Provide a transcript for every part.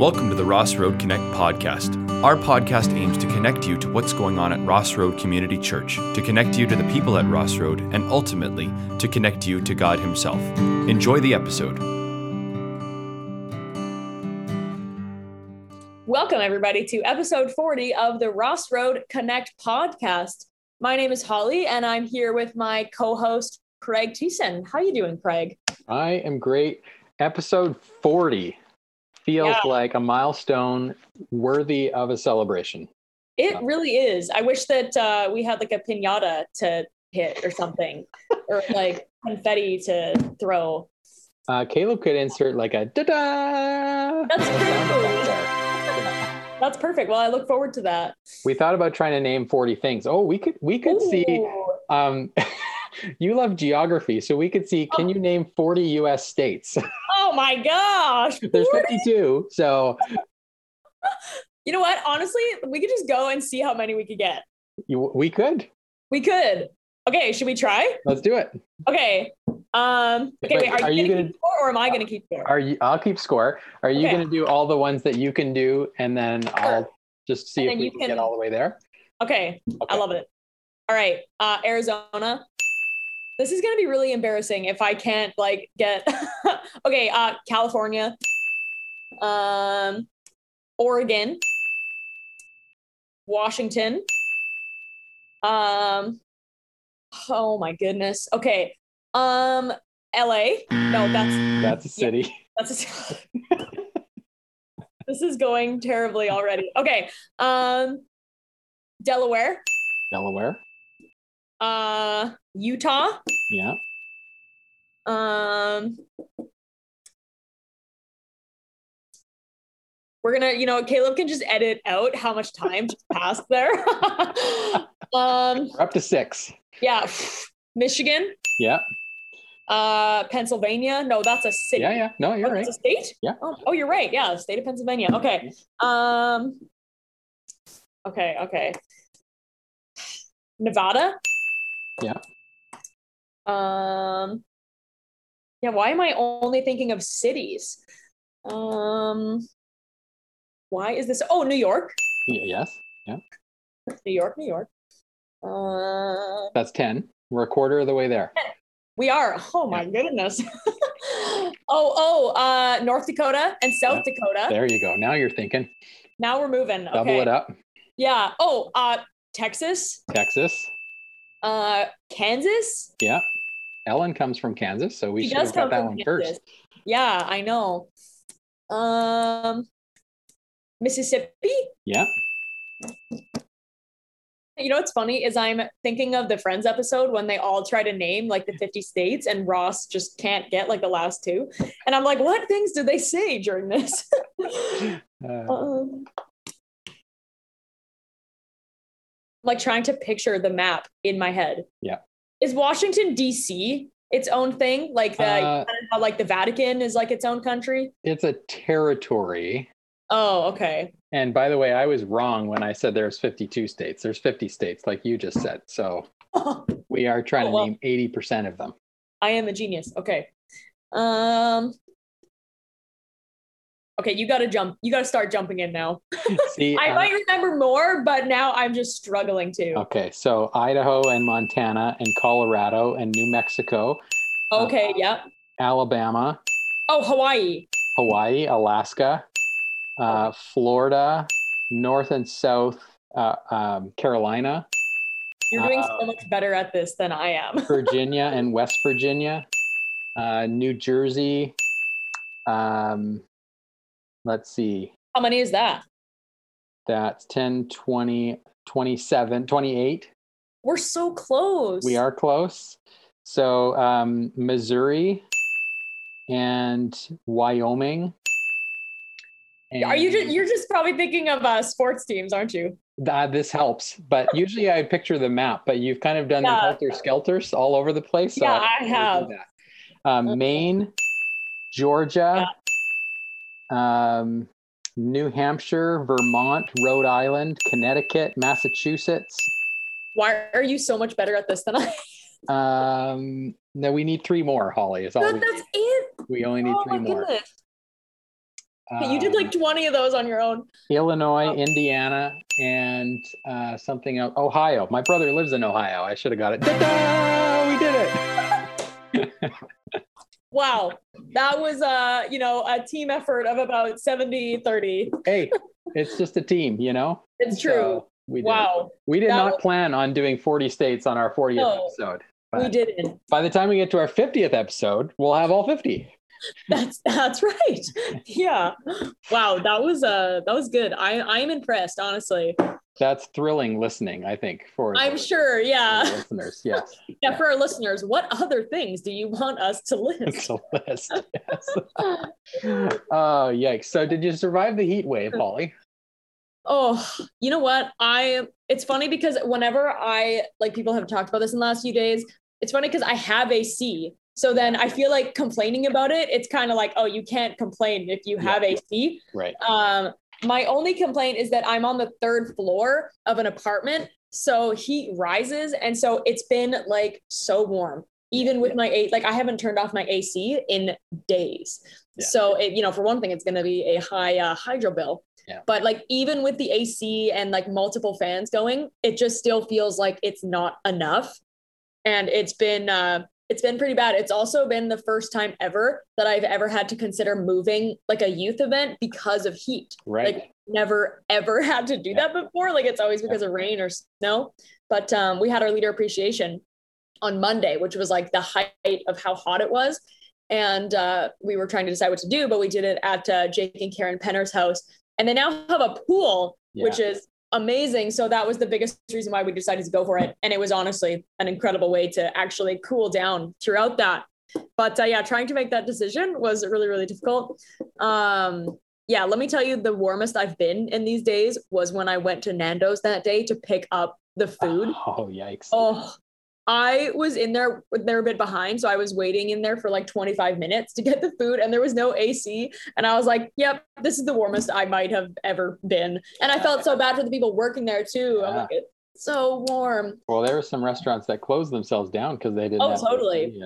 Welcome to the Ross Road Connect podcast. Our podcast aims to connect you to what's going on at Ross Road Community Church, to connect you to the people at Ross Road, and ultimately to connect you to God Himself. Enjoy the episode. Welcome, everybody, to episode 40 of the Ross Road Connect podcast. My name is Holly, and I'm here with my co-host Craig Thiessen. How are you doing, Craig? I am great. Episode 40 feels Yeah. like a milestone worthy of a celebration. It really is. I wish that uh, we had like a pinata to hit or something, or like confetti to throw. Uh, Caleb could insert like a da da. That's perfect. That's perfect. Well, I look forward to that. We thought about trying to name 40 things. Oh, we could we could see um you love geography, so we could see can you name 40 US states? Oh my gosh! There's 52. So You know what? Honestly, we could just go and see how many we could get. you, we could. We could. Okay, should we try? Let's do it. Okay. Um. Okay. Wait. Are, are you you gonna, gonna- keep score or am I gonna keep score? Are you I'll keep score. Are you Okay. going to do all the ones that you can do and then I'll just see And if we can, can- get all the way there? Okay. I love it. All right. Uh, Arizona. This is gonna be really embarrassing if I can't like get. okay. Uh, California. Um, Oregon. Washington. Um. Oh my goodness. Okay. Um. L.A. No, that's That's a city. That's a, this is going terribly already. Okay. Um Delaware, Delaware. Uh Utah, Yeah. um We're gonna, you know, Caleb can just edit out how much time just passed there. um, We're up to six. yeah, Michigan, Yeah. uh, Pennsylvania. No, that's a city. Yeah. Yeah. No, you're Oh, right. It's a state? Yeah. Oh, oh, you're right. Yeah, the state of Pennsylvania. Okay. Um. Okay. Okay. Nevada. Yeah. Um. Yeah. Why am I only thinking of cities? Um. Why is this? Oh, New York. Yes. Yeah. New York. New York. Uh, That's 10. We're a quarter of the way there. we are. Oh my goodness. oh, oh, uh, North Dakota and South Dakota. There you go. Now you're thinking. Now we're moving. Double okay. it up. Yeah. Oh, uh, Texas, Texas. Uh, Kansas. Yeah. Ellen comes from Kansas, so we She should have got that one Kansas. first. Yeah, I know. Um, Mississippi. Yeah. You know what's funny is I'm thinking of the Friends episode when they all try to name like the 50 states and Ross just can't get like the last two. And I'm like, what things did they say during this? Uh, um, like trying to picture the map in my head. Yeah. Is Washington D.C. its own thing? Like the Uh, how, like the Vatican is like its own country? it's a territory. Oh, okay. And by the way, I was wrong when I said there's 52 states. There's 50 states, like you just said. So we are trying Oh, well. to name 80% of them. I am a genius. Okay. Um. Okay, you got to jump. You got to start jumping in now. See, I uh, might remember more, but now I'm just struggling to. okay. So Idaho and Montana and Colorado and New Mexico, Okay, yeah. Alabama, Oh, Hawaii. Hawaii, Alaska, uh, Florida, North and South uh, um, Carolina, You're doing Uh, so much better at this than I am. Virginia and West Virginia, uh, New Jersey. Um, let's see, How many is that? that's 10, 20, 27, 28. We're so close. We are close. So um, Missouri and Wyoming. Are you just you're just probably thinking of uh, sports teams, aren't you? That this helps, but usually I picture the map, but you've kind of done Yeah. the helter skelters all over the place. So Yeah, I'll- I have. Um, Maine, Georgia, um, New Hampshire, Vermont, Rhode Island, Connecticut, Massachusetts. Why are you so much better at this than I? Um, no, we need three more. Holly is all That, we that's need. it. We only need Oh three more. goodness. you did like 20 of those on your own. Illinois, Oh. Indiana, and uh, something else. Ohio. My brother lives in Ohio. I should have got it. Ta-da! We did it. Wow. That was a you know, a team effort of about 70 30. Hey, it's just a team, you know. It's true. So we did. wow. We did That not was- plan on doing 40 states on our 40th No. episode. We didn't. by the time we get to our 50th episode, we'll have all 50. That's that's right. Yeah. Wow, that was uh that was good. I I am impressed, honestly. That's thrilling listening, I think, for I'm sure, yeah. listeners. Yes. Yeah, for our listeners, what other things do you want us to list? A list. Yes. oh, yikes. So, did you survive the heat wave, Holly? Oh, you know what? I it's funny because whenever I like people have talked about this in the last few days, it's funny because I have AC. So then I feel like complaining about it, it's kind of like, oh, you can't complain if you have Yeah. AC. Right. Um, my only complaint is that I'm on the third floor of an apartment, so heat rises, and so it's been like so warm. Even with my eight, like I haven't turned off my AC in days. Yeah. So it, you know, for one thing, it's going to be a high uh, hydro bill. Yeah. But like even with the AC and like multiple fans going, it just still feels like it's not enough, and it's been uh, it's been pretty bad. It's also been the first time ever that I've ever had to consider moving like a youth event because of heat Right. like never ever had to do Yeah. that before like it's always because of rain or snow but um, we had our leader appreciation on monday which was like the height of how hot it was and uh, we were trying to decide what to do but we did it at uh, jake and karen penner's house and they now have a pool Yeah. which is amazing so that was the biggest reason why we decided to go for it and it was honestly an incredible way to actually cool down throughout that but uh, yeah trying to make that decision was really really difficult um yeah, let me tell you, the warmest I've been in these days was when I went to Nando's that day to pick up the food. Oh, yikes. Oh, I was in there, they're a bit behind. So I was waiting in there for like 25 minutes to get the food and there was no AC. And I was like, yep, this is the warmest I might have ever been. And I felt so bad for the people working there too. I'm Yeah. like, it's so warm. Well, there were some restaurants that closed themselves down because they didn't. Oh, totally.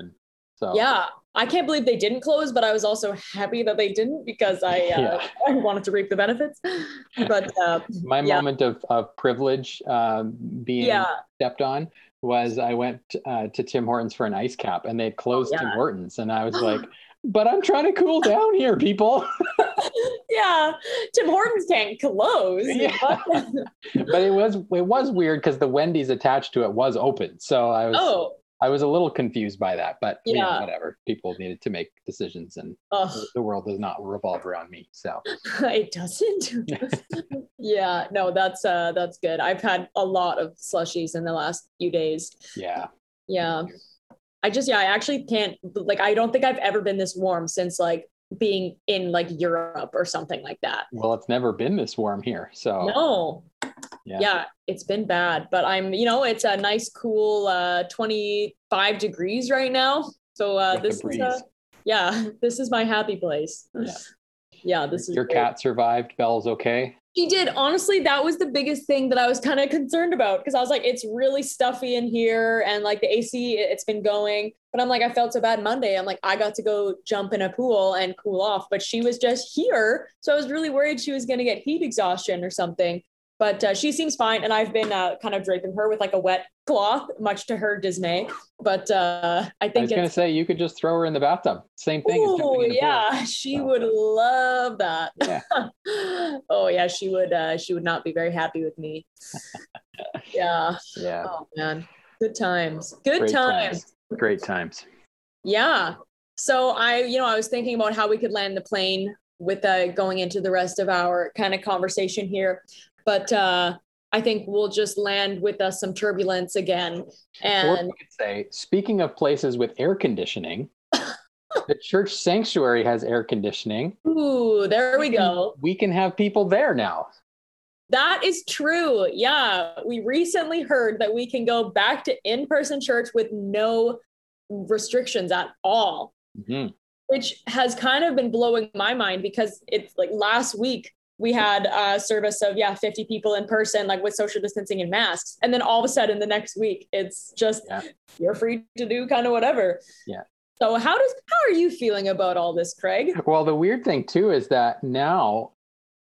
So, Yeah. I can't believe they didn't close, but I was also happy that they didn't because I, uh, Yeah. I wanted to reap the benefits. But uh, my Yeah. moment of, of privilege um, being yeah, stepped on was I went uh, to Tim Hortons for an ice cap and they closed Tim Oh, yeah. Hortons. And I was like, but I'm trying to cool down here, people. yeah. Tim Hortons can't close. Yeah. But- but it was it was weird because the Wendy's attached to it was open. So I was oh, I was a little confused by that, but you know, Yeah. whatever. People needed to make decisions and oh, the world does not revolve around me. So it doesn't. yeah, no, that's uh that's good. I've had a lot of slushies in the last few days. yeah. Yeah. I just yeah, I actually can't like I don't think I've ever been this warm since like being in like Europe or something like that. Well, it's never been this warm here. So No. Yeah. Yeah. it's been bad, but I'm, you know, it's a nice cool uh 25 degrees right now. So uh this is breeze. uh, yeah, this is my happy place. Yeah. Yeah, this is your great. cat survived. Belle's okay. She did. Honestly, that was the biggest thing that I was kind of concerned about because I was like, it's really stuffy in here and like the AC, it's been going. But I'm like, I felt so bad Monday. I'm like, I got to go jump in a pool and cool off, but she was just here. So I was really worried she was going to get heat exhaustion or something. But uh, she seems fine. And I've been uh, kind of draping her with like a wet cloth, much to her dismay. But uh, I think I was gonna say you could just throw her in the bathtub. Same thing Oh pool. yeah, she So. would love that. Yeah. oh yeah, she would. Uh, she would not be very happy with me. yeah. Yeah. Oh man, good times. Good Great times. Great times. Yeah. So I, you know, I was thinking about how we could land the plane with uh, going into the rest of our kind of conversation here, but uh, I think we'll just land with us some turbulence again. And we could say, speaking of places with air conditioning, the church sanctuary has air conditioning. ooh, there we go. We can have people there now. That is true. Yeah. We recently heard that we can go back to in person church with no restrictions at all, Mhm. which has kind of been blowing my mind because it's like last week we had a service of, yeah, 50 people in person, like with social distancing and masks. And then all of a sudden the next week, it's just, Yeah. you're free to do kind of whatever. Yeah. So how does how are you feeling about all this, Craig? Well, the weird thing too is that now,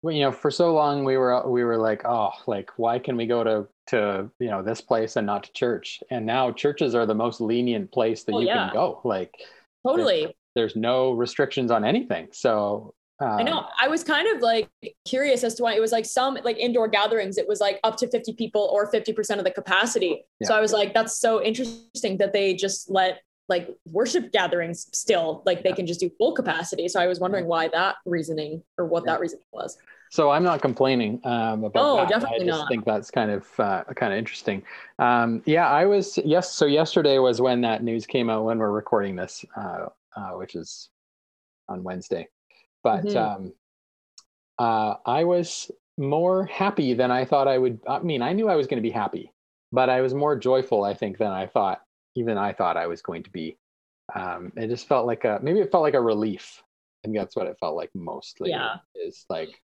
you know, for so long we were we were like, oh, like why can we go to to you know this place and not to church? And now churches are the most lenient place that Oh, you yeah. can go. Like Totally. there's no restrictions on anything. So um, I know. I was kind of like curious as to why it was like some like indoor gatherings, it was like up to 50 people or 50% of the capacity. So I was like, that's so interesting that they just let like worship gatherings still like they Yeah. can just do full capacity. So I was wondering why that reasoning or what Yeah. that reason was. So I'm not complaining um, about Oh, that. definitely I just not. think that's kind of uh, kind of interesting. Um, yeah, I was yes. So yesterday was when that news came out when we're recording this, uh, uh, which is on Wednesday. But Mhm. um, uh, I was more happy than I thought I would. I mean, I knew I was going to be happy, but I was more joyful. I think than I thought. Even I thought I was going to be. Um, it just felt like a maybe it felt like a relief. I think that's what it felt like mostly. Yeah. Is like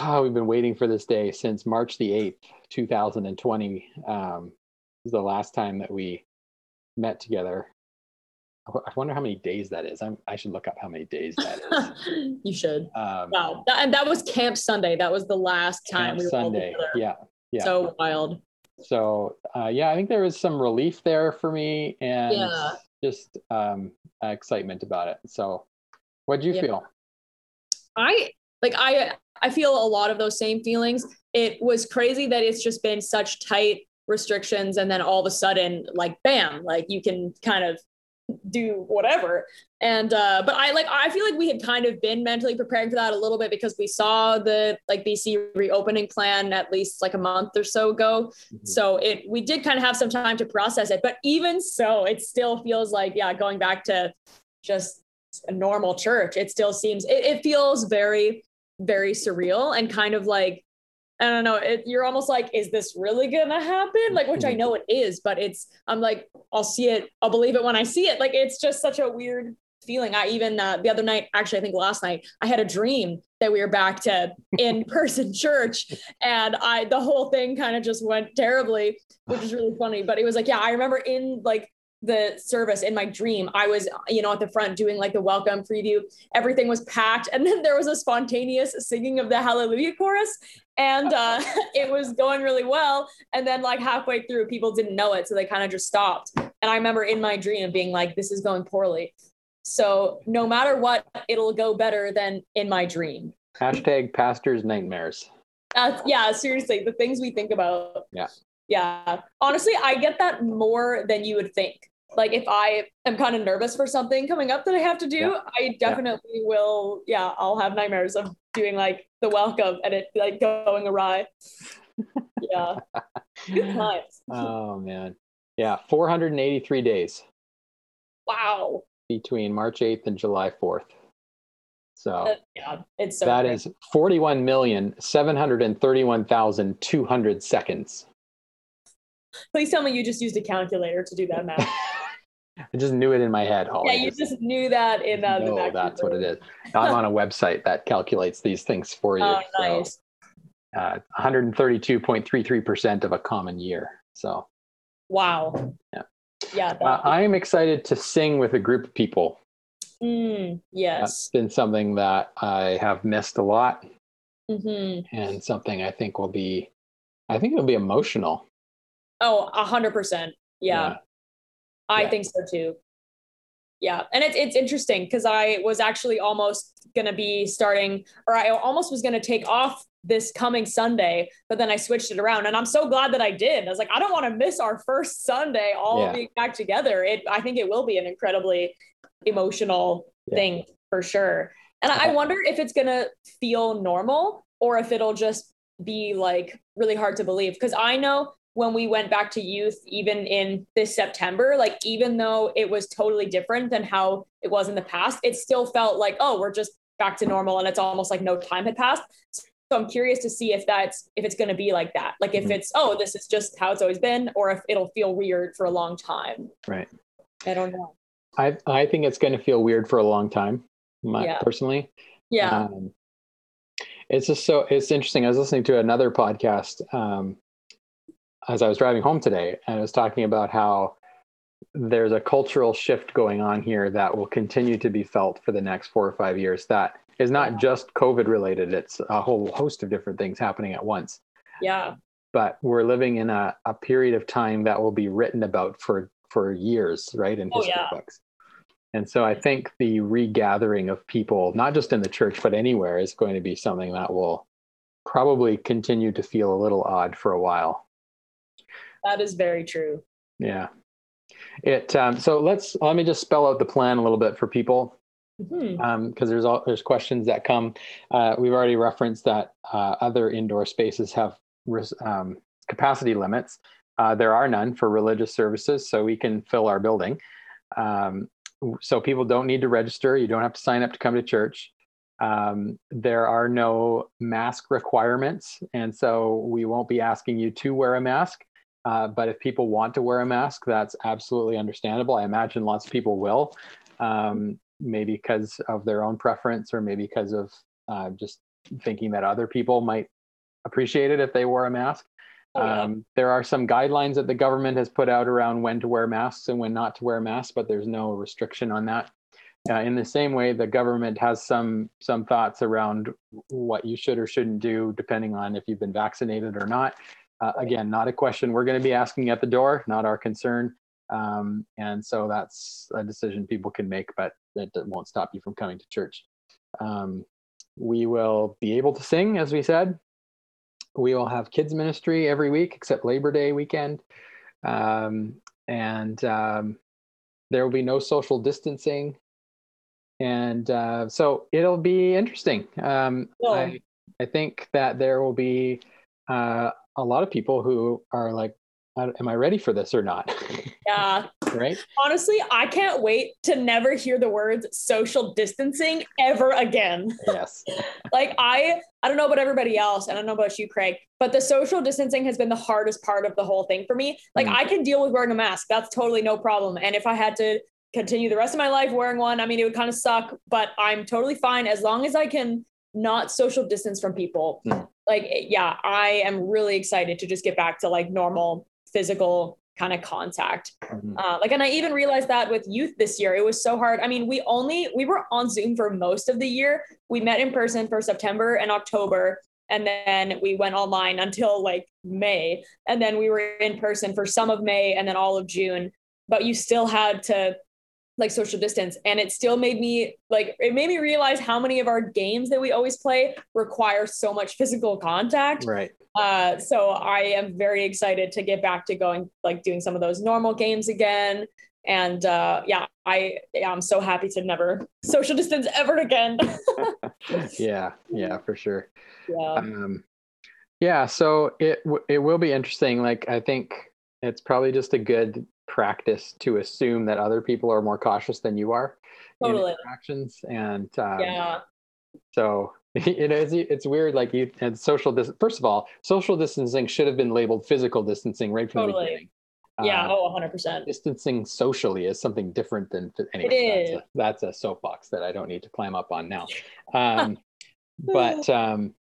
oh, we've been waiting for this day since March the 8th, 2020. Um, was the last time that we met together. I wonder how many days that is. I'm, I should look up how many days that is. you should. Um, Wow. That, and that was Camp Sunday. That was the last time Camp we were Sunday. Yeah. Yeah. So wild. So, uh, yeah, I think there was some relief there for me and Yeah. just um, excitement about it. So, what'd you Yeah. feel? I like I I feel a lot of those same feelings. It was crazy that it's just been such tight restrictions and then all of a sudden like bam, like you can kind of do whatever. And uh but I like I feel like we had kind of been mentally preparing for that a little bit because we saw the like BC reopening plan at least like a month or so ago. Mhm. So it we did kind of have some time to process it, but even so, it still feels like yeah, going back to just a normal church. It still seems it, it feels very very surreal and kind of like I don't know. It, you're almost like, is this really gonna happen? Like, which I know it is, but it's. I'm like, I'll see it. I'll believe it when I see it. Like, it's just such a weird feeling. I even uh, the other night, actually, I think last night, I had a dream that we were back to in-person church, and I the whole thing kind of just went terribly, which is really funny. But it was like, yeah, I remember in like the service in my dream, I was, you know, at the front doing like the welcome preview. Everything was packed, and then there was a spontaneous singing of the Hallelujah chorus, and uh, it was going really well. And then like halfway through, people didn't know it, so they kind of just stopped. And I remember in my dream being like, "This is going poorly." So no matter what, it'll go better than in my dream. Hashtag pastors nightmares. That's yeah, seriously, the things we think about. Yeah. Yeah. Honestly, I get that more than you would think. Like if I am kind of nervous for something coming up that I have to do, Yeah. I definitely will. Yeah, I'll have nightmares of doing like the welcome and it like going awry. yeah. Good times. Oh man. Yeah, 483 days Wow. between March 8th and July 4th. So That- yeah, it's so that great. is 41,731,200 seconds. Please tell me you just used a calculator to do that math. I just knew it in my head. Holly. yeah, you just knew that in uh, the back. that's what it is. I'm on a website that calculates these things for you. Oh, So, nice. uh, 132.33% of a common year. So Wow. Yeah. Yeah. uh, I am excited to sing with a group of people. Mm, That's yes. been something that I have missed a lot hmm and something I think will be, I think it'll be emotional. Oh, a hundred percent. Yeah, I Yeah. think so too. Yeah, and it's it's interesting because I was actually almost gonna be starting, or I almost was gonna take off this coming Sunday, but then I switched it around, and I'm so glad that I did. I was like, I don't want to miss our first Sunday all Yeah. being back together. It, I think it will be an incredibly emotional Yeah. thing for sure. And I I wonder if it's gonna feel normal or if it'll just be like really hard to believe. Because I know when we went back to youth, even in this September, like even though it was totally different than how it was in the past, it still felt like, oh, we're just back to normal and it's almost like no time had passed. So I'm curious to see if that's if it's gonna be like that. Like if Mhm. it's, oh, this is just how it's always been, or if it'll feel weird for a long time. Right. I don't know. I, I think it's going to feel weird for a long time, my, Yeah. personally. Yeah. Um, it's just so it's interesting. I was listening to another podcast um, as I was driving home today, and it was talking about how there's a cultural shift going on here that will continue to be felt for the next four or five years. That is not just COVID related; it's a whole host of different things happening at once. Yeah. But we're living in a, a period of time that will be written about for for years, right, in Oh, history yeah. books. And so I think the regathering of people, not just in the church but anywhere, is going to be something that will probably continue to feel a little odd for a while. That is very true. Yeah. It um, so let's let me just spell out the plan a little bit for people because there's all there's questions that come. Uh, we've already referenced that uh, other indoor spaces have res- um, capacity limits. Uh, there are none for religious services, so we can fill our building. Um, so people don't need to register. You don't have to sign up to come to church. Um, there are no mask requirements, and so we won't be asking you to wear a mask. Uh, but if people want to wear a mask, that's absolutely understandable. I imagine lots of people will, um, maybe because of their own preference, or maybe because of uh, just thinking that other people might appreciate it if they wore a mask. Oh, yeah. Um, there are some guidelines that the government has put out around when to wear masks and when not to wear masks, but there's no restriction on that. Uh, in the same way, the government has some some thoughts around what you should or shouldn't do, depending on if you've been vaccinated or not. Uh, again, not a question we're going to be asking at the door, not our concern. Um, and so that's a decision people can make, but that, that won't stop you from coming to church. Um, we will be able to sing, as we said. We will have kids ministry every week except Labor Day weekend. Um, and um, there will be no social distancing. And uh, so it'll be interesting. Um, Cool. I, I think that there will be uh, a lot of people who are like, "Uh, Am I ready for this or not? Yeah. right? Honestly, I can't wait to never hear the words social distancing ever again. Yes. like I I don't know about everybody else, and I don't know about you, Craig, but the social distancing has been the hardest part of the whole thing for me. Like Mm. I can deal with wearing a mask. That's totally no problem. And if I had to continue the rest of my life wearing one, I mean it would kind of suck, but I'm totally fine as long as I can not social distance from people. Mm. Like yeah, I am really excited to just get back to like normal physical kind of contact. Mhm. Uh, like, and I even realized that with youth this year, it was so hard. I mean, we only we were on Zoom for most of the year. We met in person for September and October, and then we went online until like May, and then we were in person for some of May and then all of June. But you still had to like social distance, and it still made me like it made me realize how many of our games that we always play require so much physical contact. Right. Uh, so I am very excited to get back to going, like doing some of those normal games again. And uh, yeah, I yeah, I'm so happy to never social distance ever again. Yeah. Yeah, for sure. yeah, um, yeah so it w- it will be interesting like i think it's probably just a good practice to assume that other people are more cautious than you are Totally. in interactions and um, yeah, so it is it's weird like you and social dis- first of all social distancing should have been labeled physical distancing right from Totally. the beginning yeah. Um, Oh, 100 percent. distancing socially is something different than anyway, is. That's, a, that's a soapbox that I don't need to climb up on now. Um, but um,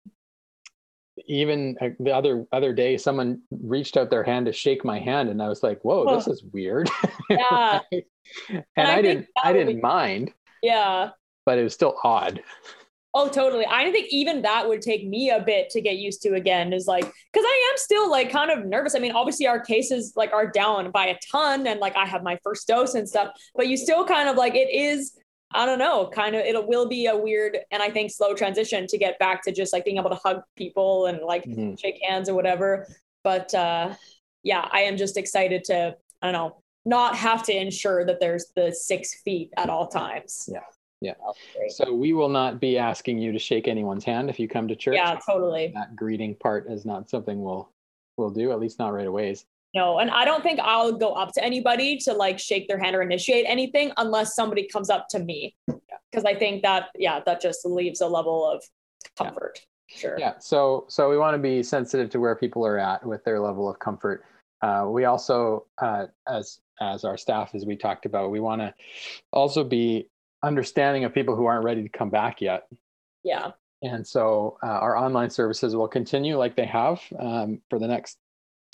even uh, the other other day, someone reached out their hand to shake my hand, and I was like, "Whoa, this is weird." Yeah. and, I I, didn't i didn't be- mind, Yeah. but it was still odd. Oh, totally. I think even that would take me a bit to get used to again. Is like because I am still like kind of nervous. I mean, obviously our cases like are down by a ton, and like I have my first dose and stuff. But you still kind of like it is. I don't know. Kind of it will be a weird and I think slow transition to get back to just like being able to hug people and like Mhm. shake hands or whatever. But uh, yeah, I am just excited to I don't know not have to ensure that there's the six feet at all times. Yeah. Yeah. So we will not be asking you to shake anyone's hand if you come to church. Yeah, totally. That greeting part is not something we'll we'll do, at least not right away. No, and I don't think I'll go up to anybody to like shake their hand or initiate anything unless somebody comes up to me. Because I think that, yeah, that just leaves a level of comfort. Sure. Yeah. So so we want to be sensitive to where people are at with their level of comfort. Uh, we also, uh, as as our staff, as we talked about, we want to also be understanding of people who aren't ready to come back yet. Yeah. And so uh, our online services will continue like they have um, for the next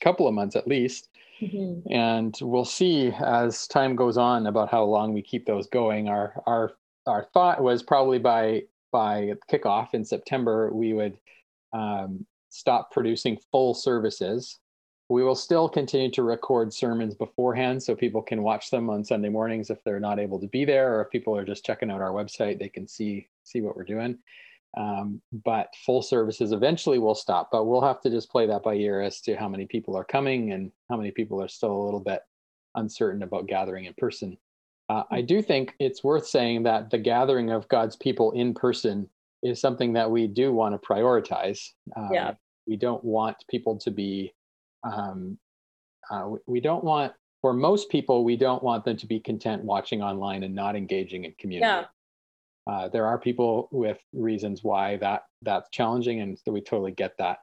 couple of months at least. Mhm. and we'll see as time goes on about how long we keep those going. Our our our thought was probably by by kickoff in September we would um, stop producing full services. We will still continue to record sermons beforehand so people can watch them on Sunday mornings if they're not able to be there, or if people are just checking out our website, they can see see what we're doing. Um, but full services eventually will stop, but we'll have to just play that by ear as to how many people are coming and how many people are still a little bit uncertain about gathering in person. Uh, I do think it's worth saying that the gathering of God's people in person is something that we do want to prioritize. Um, Yeah. We don't want people to be, um, uh, we- we don't want, for most people, we don't want them to be content watching online and not engaging in community. Yeah. Uh, there are people with reasons why that that's challenging, and so we totally get that.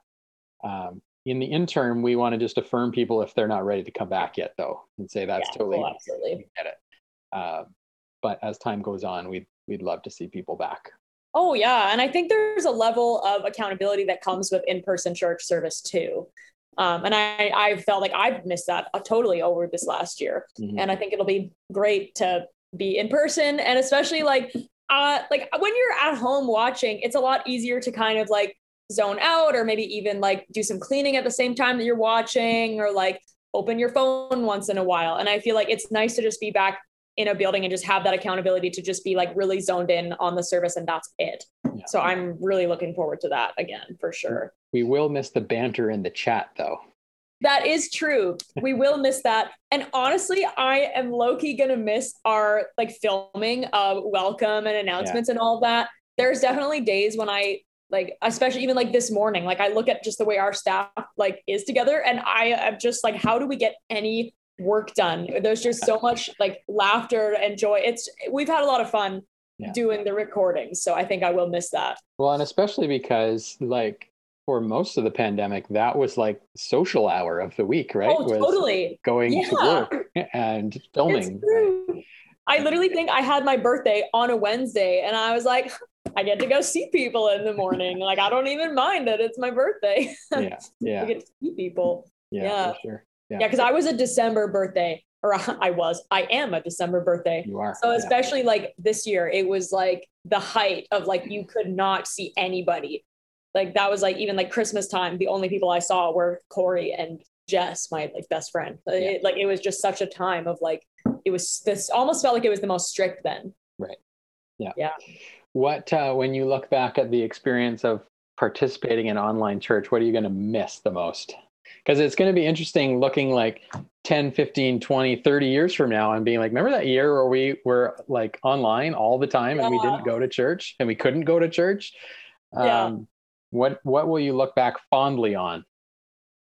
Um, in the interim, we want to just affirm people if they're not ready to come back yet, though, and say that's Yeah, totally oh, absolutely. we get it. Um, but as time goes on, we'd we'd love to see people back. Oh yeah, and I think there's a level of accountability that comes with in-person church service too. Um, and I I felt like I've missed that uh, totally over this last year, Mhm. and I think it'll be great to be in person, and especially like uh like when you're at home watching, it's a lot easier to kind of like zone out or maybe even like do some cleaning at the same time that you're watching or like open your phone once in a while. And I feel like it's nice to just be back in a building and just have that accountability to just be like really zoned in on the service and that's it. Yeah. So I'm really looking forward to that again for sure. We will miss the banter in the chat, though. That is true. We will miss that. And honestly, I am low key gonna miss our like filming of welcome and announcements and all that. There's definitely days when I like, especially even like this morning, like I look at just the way our staff like is together, and I am just like, how do we get any work done? There's just so much like laughter and joy. It's we've had a lot of fun Yeah. doing the recordings, so I think I will miss that. Well, and especially because, like, for most of the pandemic, that was like social hour of the week, right? Oh, was totally. going to work and filming. I literally think I had my birthday on a Wednesday and I was like, I get to go see people in the morning. Like, I don't even mind that it's my birthday. Yeah, yeah, I get to see people. yeah, yeah. sure. Yeah, because I was a December birthday, or I was, I am a December birthday. You are. So yeah. especially like this year, it was like the height of like you could not see anybody. Like that was like even like Christmas time. The only people I saw were Corey and Jess, my like best friend. It- like it was just such a time of like it was this almost felt like it was the most strict then. Right. Yeah. Yeah. What, uh, when you look back at the experience of participating in online church, what are you going to miss the most? Because it's going to be interesting looking like 10, 15, 20, 30 years from now and being like, remember that year where we were like online all the time and we didn't go to church and we couldn't go to church? Yeah. Um, what, what will you look back fondly on?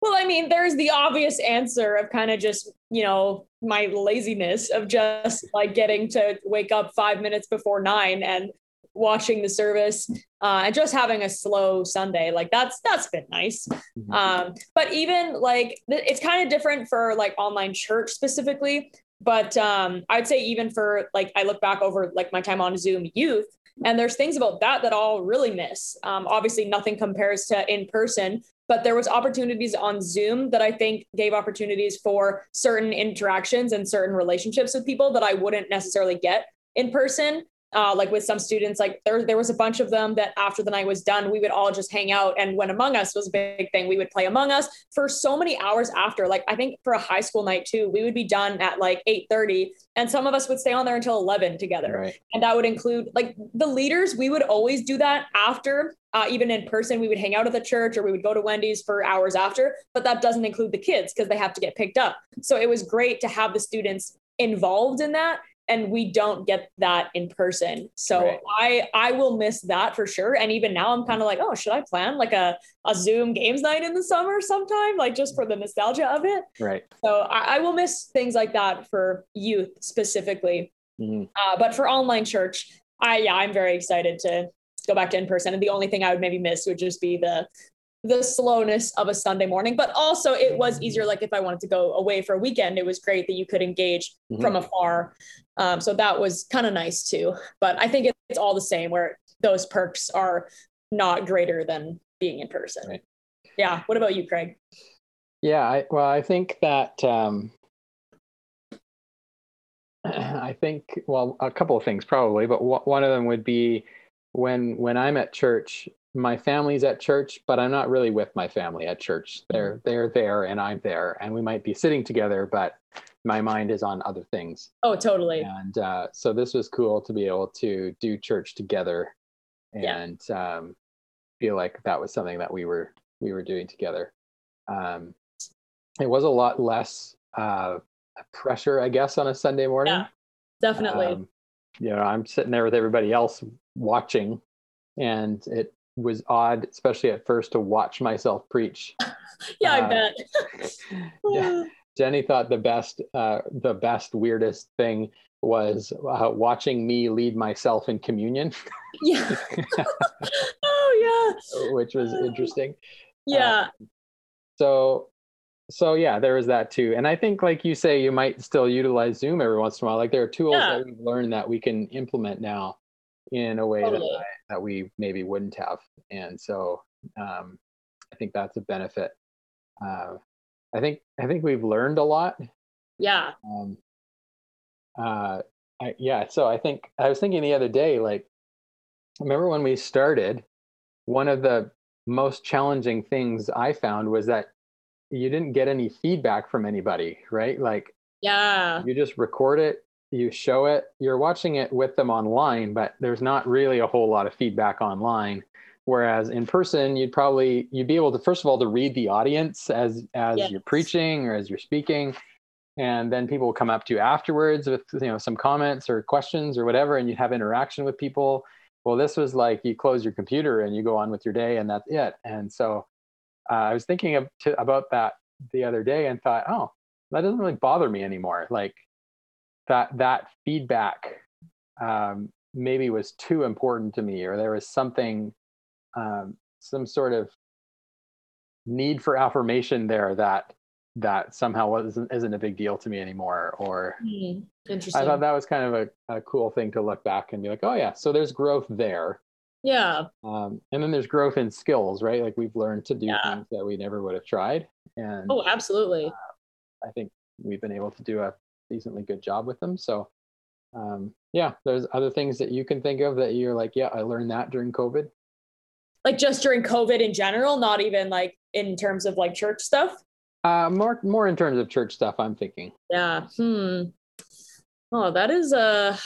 Well, I mean, there's the obvious answer of kind of just, you know, my laziness of just like getting to wake up five minutes before nine and watching the service uh, and just having a slow Sunday. Like that's that's been nice. Mhm. Um, but even like it's kind of different for like online church specifically. But um, I'd say even for like I look back over like my time on Zoom Youth, and there's things about that that I'll really miss. Um, obviously, nothing compares to in person, but there was opportunities on Zoom that I think gave opportunities for certain interactions and certain relationships with people that I wouldn't necessarily get in person. Uh, like with some students, like there, there was a bunch of them that after the night was done, we would all just hang out. And when Among Us was a big thing, we would play Among Us for so many hours after. Like I think for a high school night too, we would be done at like 8:30, and some of us would stay on there until 11 together Right. and that would include like the leaders we would always do that after uh, even in person we would hang out at the church or we would go to wendy's for hours after but that doesn't include the kids because they have to get picked up so it was great to have the students involved in that and we don't get that in person so Right. i i will miss that for sure and even now i'm kind of like oh should i plan like a, a zoom games night in the summer sometime like just for the nostalgia of it Right. so i, I will miss things like that for youth specifically Mhm. uh, but for online church, I yeah, I'm very excited to go back to in person. And the only thing I would maybe miss would just be the the slowness of a Sunday morning. But also it was easier. Like if I wanted to go away for a weekend, it was great that you could engage Mhm. from afar. Um, so that was kind of nice too. But I think it- it's all the same where those perks are not greater than being in person. Right. Yeah. What about you, Craig? Yeah, I, well, I think that um, I think well, a couple of things probably, but w- one of them would be when when I'm at church, my family's at church, but I'm not really with my family at church. They're Mm-hmm. they're there and I'm there, and we might be sitting together, but my mind is on other things. Oh, totally. And uh, so this was cool to be able to do church together, Yeah. and um, feel like that was something that we were we were doing together. Um, it was a lot less uh, pressure, I guess, on a Sunday morning. Yeah, definitely. Um, you know, I'm sitting there with everybody else watching, and it was odd, especially at first, to watch myself preach. yeah, I uh, bet. Yeah. Jenny thought the best, uh, the best, weirdest thing was uh, watching me lead myself in communion, yeah. oh yeah. which was interesting. Yeah. So, so yeah, there is that too. And I think, like you say, you might still utilize Zoom every once in a while. Like there are tools Yeah. that we've learned that we can implement now in a way that, Totally. I- that we maybe wouldn't have. And so, um, I think that's a benefit. Uh, I think I think we've learned a lot. yeah. Um, uh, I, yeah. So I think I was thinking the other day, like, remember when we started? One of the most challenging things I found was that you didn't get any feedback from anybody, right? Like, Yeah. you just record it, you show it, you're watching it with them online, but there's not really a whole lot of feedback online. Whereas in person, you'd probably you'd be able to first of all to read the audience as as you're preaching or as you're speaking, and then people will come up to you afterwards with you know some comments or questions or whatever, and you have interaction with people. Well, this was like you close your computer and you go on with your day, and that's it. And so uh, I was thinking of, to, about that the other day and thought, oh, that doesn't really bother me anymore. Like that that feedback um, maybe was too important to me, or there was something, um, some sort of need for affirmation there that that somehow wasn't isn't a big deal to me anymore. Or. Interesting. I thought that was kind of a, a cool thing to look back and be like, oh yeah, so there's growth there. Yeah. Um, and then there's growth in skills, right? Like we've learned to do Yeah. things that we never would have tried. And Oh, absolutely. I think we've been able to do a decently good job with them. So, um, yeah, there's other things that you can think of that you're like, yeah, I learned that during COVID. Like just during COVID in general, not even like in terms of like church stuff. Uh, more, more in terms of church stuff. I'm thinking. Yeah. Hmm. Oh, that is a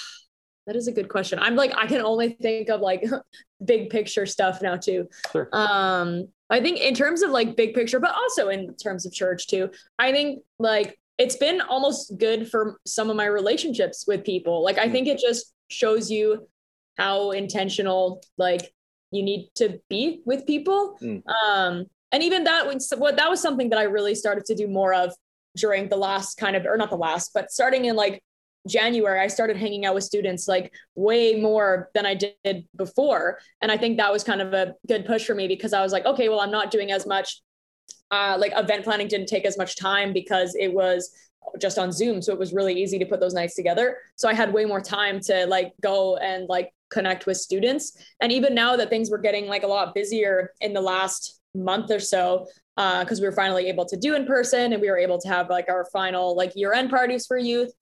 that is a good question. I'm like I can only think of like big picture stuff now too. Sure. Um, I think in terms of like big picture, but also in terms of church too. I think like it's been almost good for some of my relationships with people. Like I think it just shows you how intentional like you need to be with people. Mm. Um, and even that was what that was something that I really started to do more of during the last kind of or not the last, but starting in like January, I started hanging out with students like way more than I did before. And I think that was kind of a good push for me because I was like, okay, well, I'm not doing as much. Uh, like event planning didn't take as much time because it was just on Zoom. So it was really easy to put those nights together. So I had way more time to like go and like connect with students. And even now that things were getting like a lot busier in the last month or so, because we were finally able to do in person and we were able to have like our final like year end parties for youth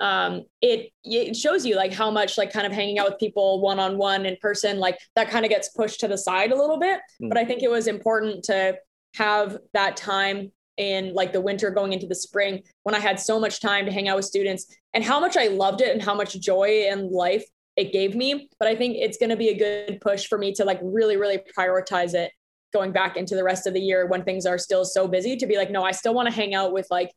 um it it shows you like how much like kind of hanging out with people one on one in person like that kind of gets pushed to the side a little bit Mm. but i think it was important to have that time in like the winter going into the spring when i had so much time to hang out with students and how much i loved it and how much joy and life it gave me but i think it's going to be a good push for me to like really really prioritize it going back into the rest of the year when things are still so busy to be like no i still want to hang out with like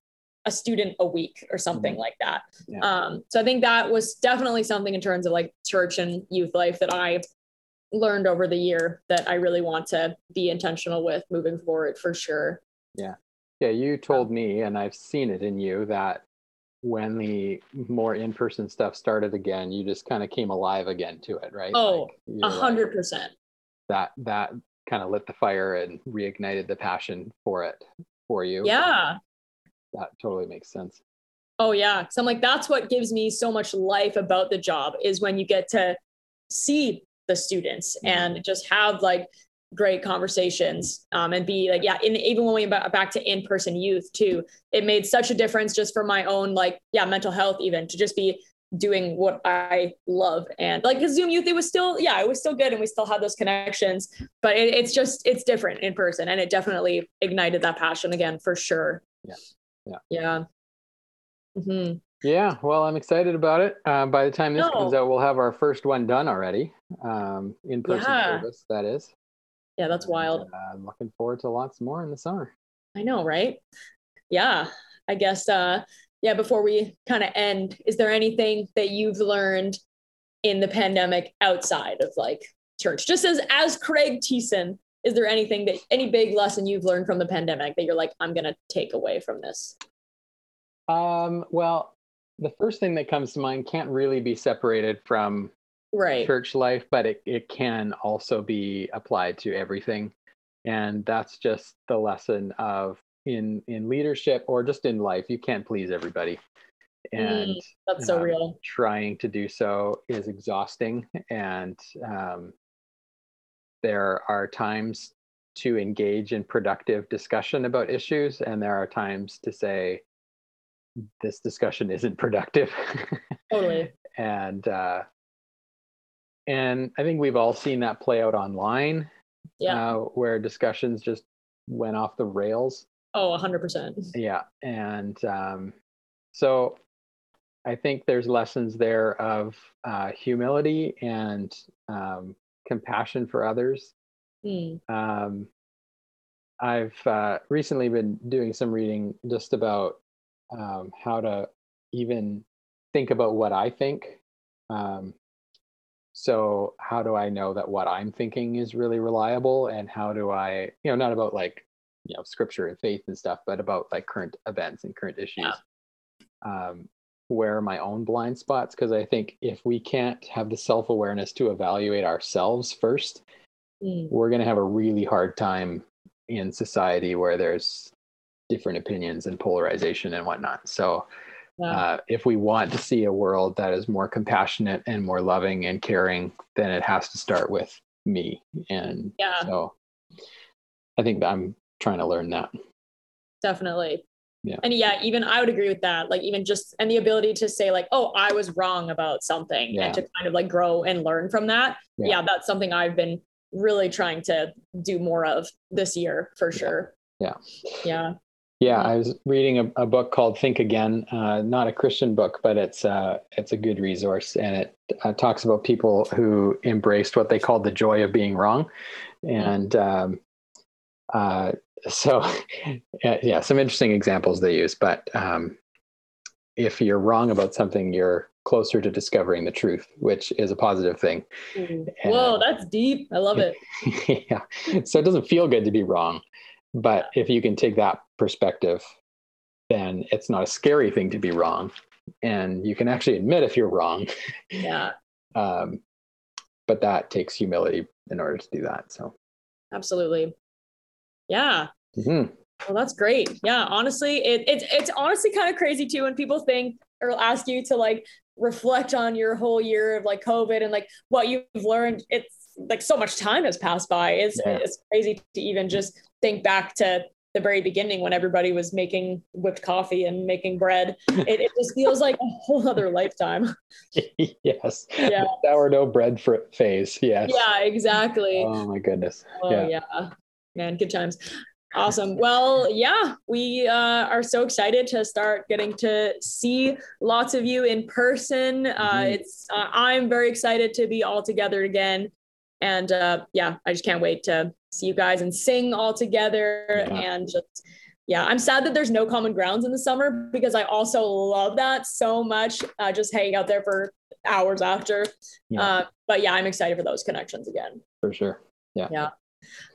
a student a week or something like that Yeah. um so i think that was definitely something in terms of like church and youth life that i learned over the year that i really want to be intentional with moving forward for sure Yeah, Yeah. you told me, and I've seen it in you that when the more in-person stuff started again, you just kind of came alive again to it, right? Oh, a hundred percent that that kind of lit the fire and reignited the passion for it for you. yeah that totally makes sense. Oh yeah. So I'm like, that's what gives me so much life about the job is when you get to see the students Mhm. and just have like great conversations um, and be like yeah in, even when we went back to in-person youth too it made such a difference just for my own like yeah mental health even to just be doing what i love and like zoom youth it was still yeah it was still good and we still had those connections but it, it's just it's different in person and it definitely ignited that passion again for sure yeah yeah yeah mm-hmm. Yeah, well, I'm excited about it. Uh, by the time this no. comes out, we'll have our first one done already, um, in person yeah. service. That is. Yeah, that's wild. And, uh, I'm looking forward to lots more in the summer. I know, right? Yeah, I guess. Uh, yeah, before we kind of end, is there anything that you've learned in the pandemic outside of like church? Just as as Craig Thiessen, is there anything that any big lesson you've learned from the pandemic that you're like, I'm gonna take away from this? Um, well, the first thing that comes to mind can't really be separated from right. church life, but it, it can also be applied to everything. And that's just the lesson of in in leadership or just in life, you can't please everybody. And mm, that's so um, real. Trying to do so is exhausting. And um, there are times to engage in productive discussion about issues, and there are times to say, this discussion isn't productive. Totally. and uh, and I think we've all seen that play out online. Yeah. Uh, where discussions just went off the rails. Oh, 100%. Yeah. And um, so I think there's lessons there of uh, humility and um, compassion for others. Mm. Um, I've uh, recently been doing some reading just about um, how to even think about what I think. Um, so how do I know that what I'm thinking is really reliable, and how do I, you know, not about like you know scripture and faith and stuff, but about like current events and current issues. Yeah. Um, where are my own blind spots? Because I think if we can't have the self awareness to evaluate ourselves first, mm. we're going to have a really hard time in society where there's different opinions and polarization and whatnot. So, uh, if we want to see a world that is more compassionate and more loving and caring, then it has to start with me. And yeah. so, I think I'm trying to learn that. Definitely. Yeah. And yeah, even I would agree with that. Like even just and the ability to say like, oh, I was wrong about something yeah. and to kind of like grow and learn from that. Yeah. yeah, that's something I've been really trying to do more of this year for sure. Yeah. Yeah. Yeah, I was reading a, a book called Think Again, uh, not a Christian book, but it's uh, it's a good resource, and it uh, talks about people who embraced what they called the joy of being wrong, and um, uh, so yeah, some interesting examples they use. But um, if you're wrong about something, you're closer to discovering the truth, which is a positive thing. Mm. Whoa, that's deep. I love it. yeah, so it doesn't feel good to be wrong but if you can take that perspective, then it's not a scary thing to be wrong. And you can actually admit if you're wrong. Yeah. um, but that takes humility in order to do that. So, absolutely. Yeah. Mm-hmm. Well, that's great. Yeah, honestly, it, it's it's honestly kind of crazy too when people think or ask you to like reflect on your whole year of like COVID and like what you've learned. It's like so much time has passed by. It's yeah. it's crazy to even just think back to the very beginning when everybody was making whipped coffee and making bread. It, it just feels like a whole other lifetime. yes. Yeah. Sourdough bread for phase. Yes. Yeah, exactly. Oh my goodness. Oh yeah. yeah. Man, good times. Awesome. Well, yeah, we uh, are so excited to start getting to see lots of you in person. Uh, mm-hmm. It's uh, I'm very excited to be all together again. And uh, yeah, I just can't wait to see you guys and sing all together yeah. and just yeah i'm sad that there's no common grounds in the summer because i also love that so much uh, just hanging out there for hours after yeah. Uh, but yeah i'm excited for those connections again for sure yeah yeah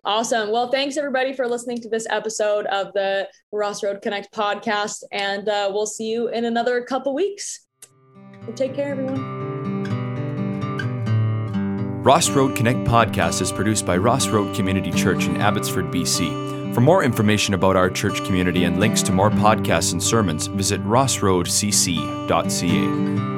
awesome well thanks everybody for listening to this episode of the ross road connect podcast and uh, we'll see you in another couple weeks take care everyone Ross Road Connect podcast is produced by Ross Road Community Church in Abbotsford, BC. For more information about our church community and links to more podcasts and sermons, visit rossroadcc.ca.